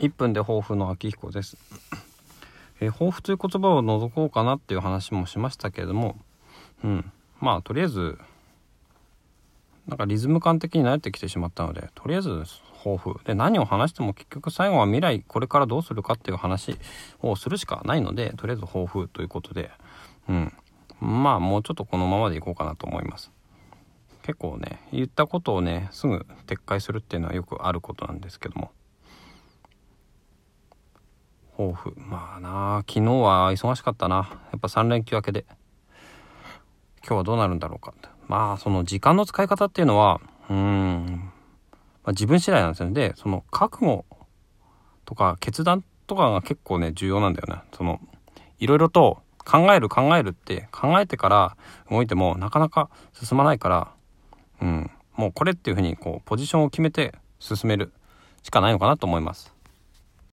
1分で抱負の秋彦です。えー、抱負という言葉を除こうかなっていう話もしましたけれども、うん。まあ、とりあえず、なんかリズム感的に慣れてきてしまったので、とりあえず抱負。で、何を話しても結局最後は未来、これからどうするかっていう話をするしかないので、とりあえず抱負ということで、うん。まあ、もうちょっとこのままでいこうかなと思います。結構ね、言ったことをね、すぐ撤回するっていうのはよくあることなんですけども。抱負まあな昨日は忙しかったな。やっぱ3連休明けで。今日はどうなるんだろうか。ってまあその時間の使い方っていうのはうん、まあ、自分次第なんですよね。でその覚悟とか決断とかが結構ね重要なんだよね。そのいろいろと考える考えるって考えてから動いてもなかなか進まないからうん。もうこれっていうふうにこうポジションを決めて進めるしかないのかなと思います。